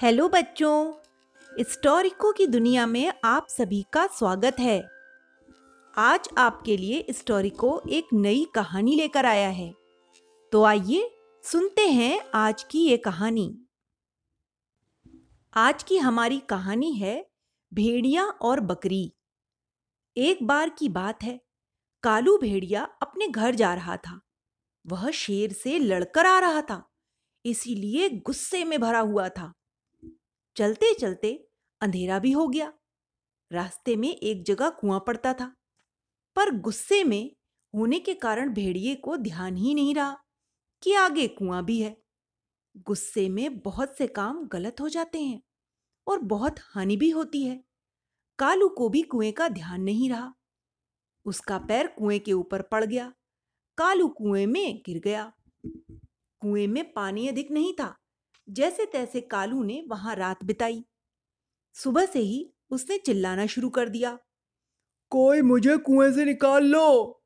Hello बच्चों स्टोरिको की दुनिया में आप सभी का स्वागत है। आज आपके लिए स्टोरिको एक नई कहानी लेकर आया है। तो आइए सुनते हैं आज की ये कहानी। आज की हमारी कहानी है भेड़िया और बकरी। एक बार की बात है, कालू भेड़िया अपने घर जा रहा था। वह शेर से लड़कर आ रहा था, इसीलिए गुस्से में भरा हुआ था। चलते चलते अंधेरा भी हो गया। रास्ते में एक जगह कुआँ पड़ता था, पर गुस्से में होने के कारण भेड़िए को ध्यान ही नहीं रहा कि आगे कुआँ भी है। गुस्से में बहुत से काम गलत हो जाते हैं और बहुत हानि भी होती है। कालू को भी कुएँ का ध्यान नहीं रहा। उसका पैर कुएँ के ऊपर पड़ गया। कालू कुएँ में गिर गया। कुएँ में पानी अधिक नहीं था जैसे तैसे कालू ने वहाँ रात बिताई। सुबह से ही उसने चिल्लाना शुरू कर दिया। कोई मुझे कुएँ से निकाल लो।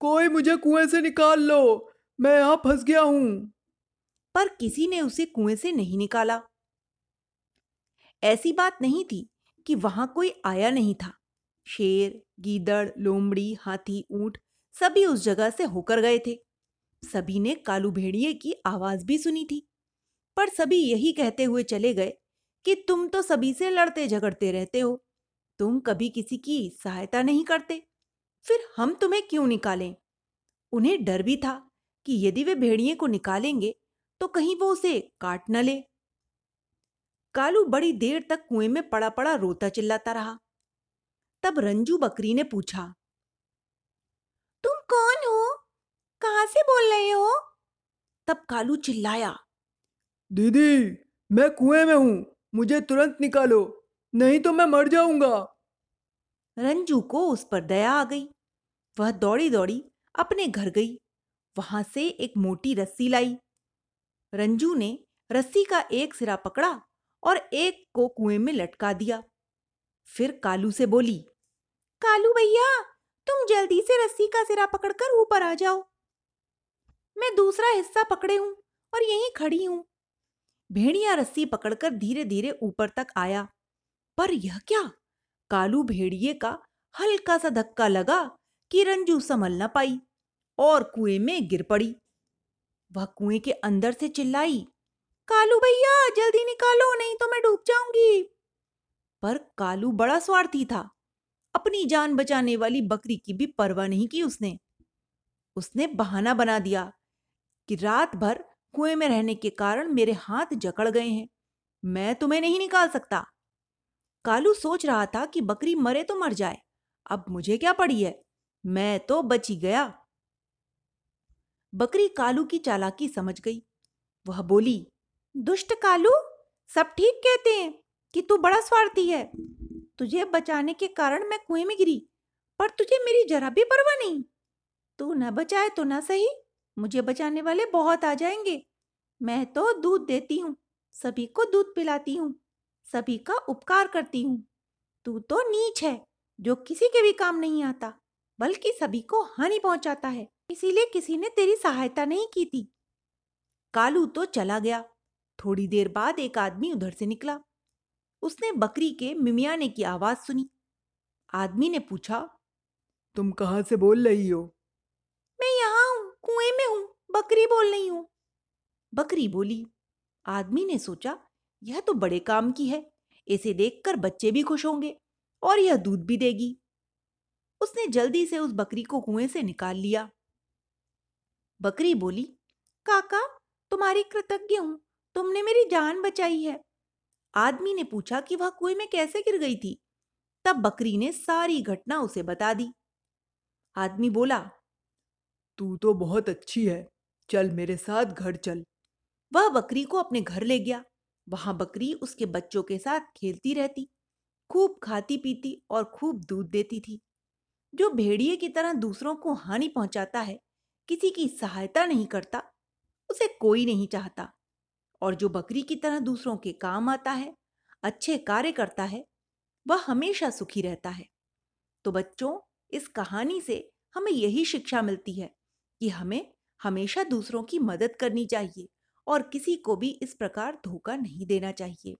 कोई मुझे कुएँ से निकाल लो। मैं यहाँ फंस गया हूँ। पर किसी ने उसे कुएँ से नहीं निकाला। ऐसी बात नहीं थी कि वहाँ कोई आया नहीं था। शेर गीदड़ लोमड़ी हाथी ऊँट सभी उस जगह से होकर गए थे। सभी ने कालू भेड़िए की आवाज़ भी सुनी थी। पर सभी यही कहते हुए चले गए कि तुम तो सभी से लड़ते झगड़ते रहते हो। तुम कभी किसी की सहायता नहीं करते। फिर हम तुम्हें क्यों निकालें? उन्हें डर भी था कि यदि वे भेड़िए को निकालेंगे तो कहीं वो उसे काट न ले। कालू बड़ी देर तक कुएँ में पड़ा पड़ा रोता चिल्लाता रहा। तब रंजू बकरी ने पूछा, तुम कौन हो? कहाँ से बोल रहे हो? तब कालू चिल्लाया दीदी, मैं कुएँ में हूँ, मुझे तुरंत निकालो, नहीं तो मैं मर जाऊँगा। रंजू को उस पर दया आ गई। वह दौड़ी दौड़ी अपने घर गई। वहाँ से एक मोटी रस्सी लाई। रंजू ने रस्सी का एक सिरा पकड़ा और एक को कुएँ में लटका दिया। फिर कालू से बोली, कालू भैया, तुम जल्दी से रस्सी का सिरा पकड़कर ऊपर आ जाओ। मैं दूसरा हिस्सा पकड़े हूँ और यहीं खड़ी हूँ। भेड़िया रस्सी पकड़कर धीरे धीरे ऊपर तक आया। पर यह क्या? कालू भेड़िए का हल्का सा धक्का लगा कि रंजू संभल न पाई और कुएँ में गिर पड़ी। वह कुएँ के अंदर से चिल्लाई, कालू भैया, जल्दी निकालो, नहीं तो मैं डूब जाऊँगी। पर कालू बड़ा स्वार्थी था। अपनी जान बचाने वाली बकरी की भी परवाह नहीं की उसने। उसने बहाना बना दिया कि रात भर कुएँ में रहने के कारण मेरे हाथ जकड़ गए हैं। मैं तुम्हें नहीं निकाल सकता। कालू सोच रहा था कि बकरी मरे तो मर जाए। अब मुझे क्या पड़ी है? मैं तो बची गया। बकरी कालू की चालाकी समझ गई। वह बोली, दुष्ट कालू, सब ठीक कहते हैं कि तू बड़ा स्वार्थी है। तुझे बचाने के कारण मैं कुएँ में गिरी, पर तुझे मेरी जरा भी परवाह नहीं। तू न बचाए तो न सही मुझे बचाने वाले बहुत आ जाएँगे। मैं तो दूध देती हूँ, सभी को दूध पिलाती हूँ, सभी का उपकार करती हूँ। तू तो नीच है, जो किसी के भी काम नहीं आता, बल्कि सभी को हानि पहुंचाता है, इसीलिए किसी ने तेरी सहायता नहीं की थी। कालू तो चला गया। थोड़ी देर बाद एक आदमी उधर से निकला। उसने बकरी के मिमियाने की आवाज़ सुनी। आदमी ने पूछा, तुम कहाँ से बोल रही हो? बकरी बोल रही हूँ। बकरी बोली, आदमी ने सोचा, यह तो बड़े काम की है, इसे देखकर बच्चे भी खुश होंगे और यह दूध भी देगी। उसने जल्दी से उस बकरी को कुएँ से निकाल लिया। बकरी बोली, काका, तुम्हारी कृतज्ञ हूँ, तुमने मेरी जान बचाई है। आदमी ने पूछा कि वह कुएँ में कैसे गिर गई थी। तब बकरी ने सारी घटना उसे बता दी। आदमी बोला, तू तो बहुत अच्छी है चल मेरे साथ, घर चल। वह बकरी को अपने घर ले गया। वहाँ बकरी उसके बच्चों के साथ खेलती रहती, खूब खाती पीती और खूब दूध देती थी। जो भेड़िए की तरह दूसरों को हानि पहुंचाता है, किसी की सहायता नहीं करता, उसे कोई नहीं चाहता। और जो बकरी की तरह दूसरों के काम आता है, अच्छे कार्य करता है, वह हमेशा सुखी रहता है। तो बच्चों, इस कहानी से हमें यही शिक्षा मिलती है कि हमें हमेशा दूसरों की मदद करनी चाहिए और किसी को भी इस प्रकार धोखा नहीं देना चाहिए।